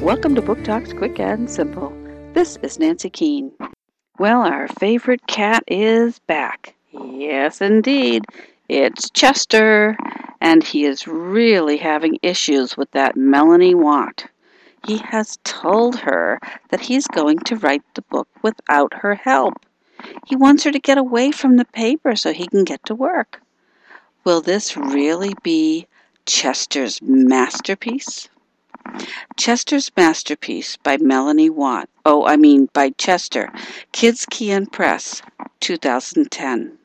Welcome to Book Talks Quick and Simple. This is Nancy Keane. Well, our favorite cat is back. Yes, indeed. It's Chester, and he is really having issues with that Melanie Watt. He has told her that he's going to write the book without her help. He wants her to get away from the paper so he can get to work. Will this really be Chester's masterpiece? Chester's Masterpiece by Melanie Watt. Oh, I mean by Chester. Kids Can Press, 2010.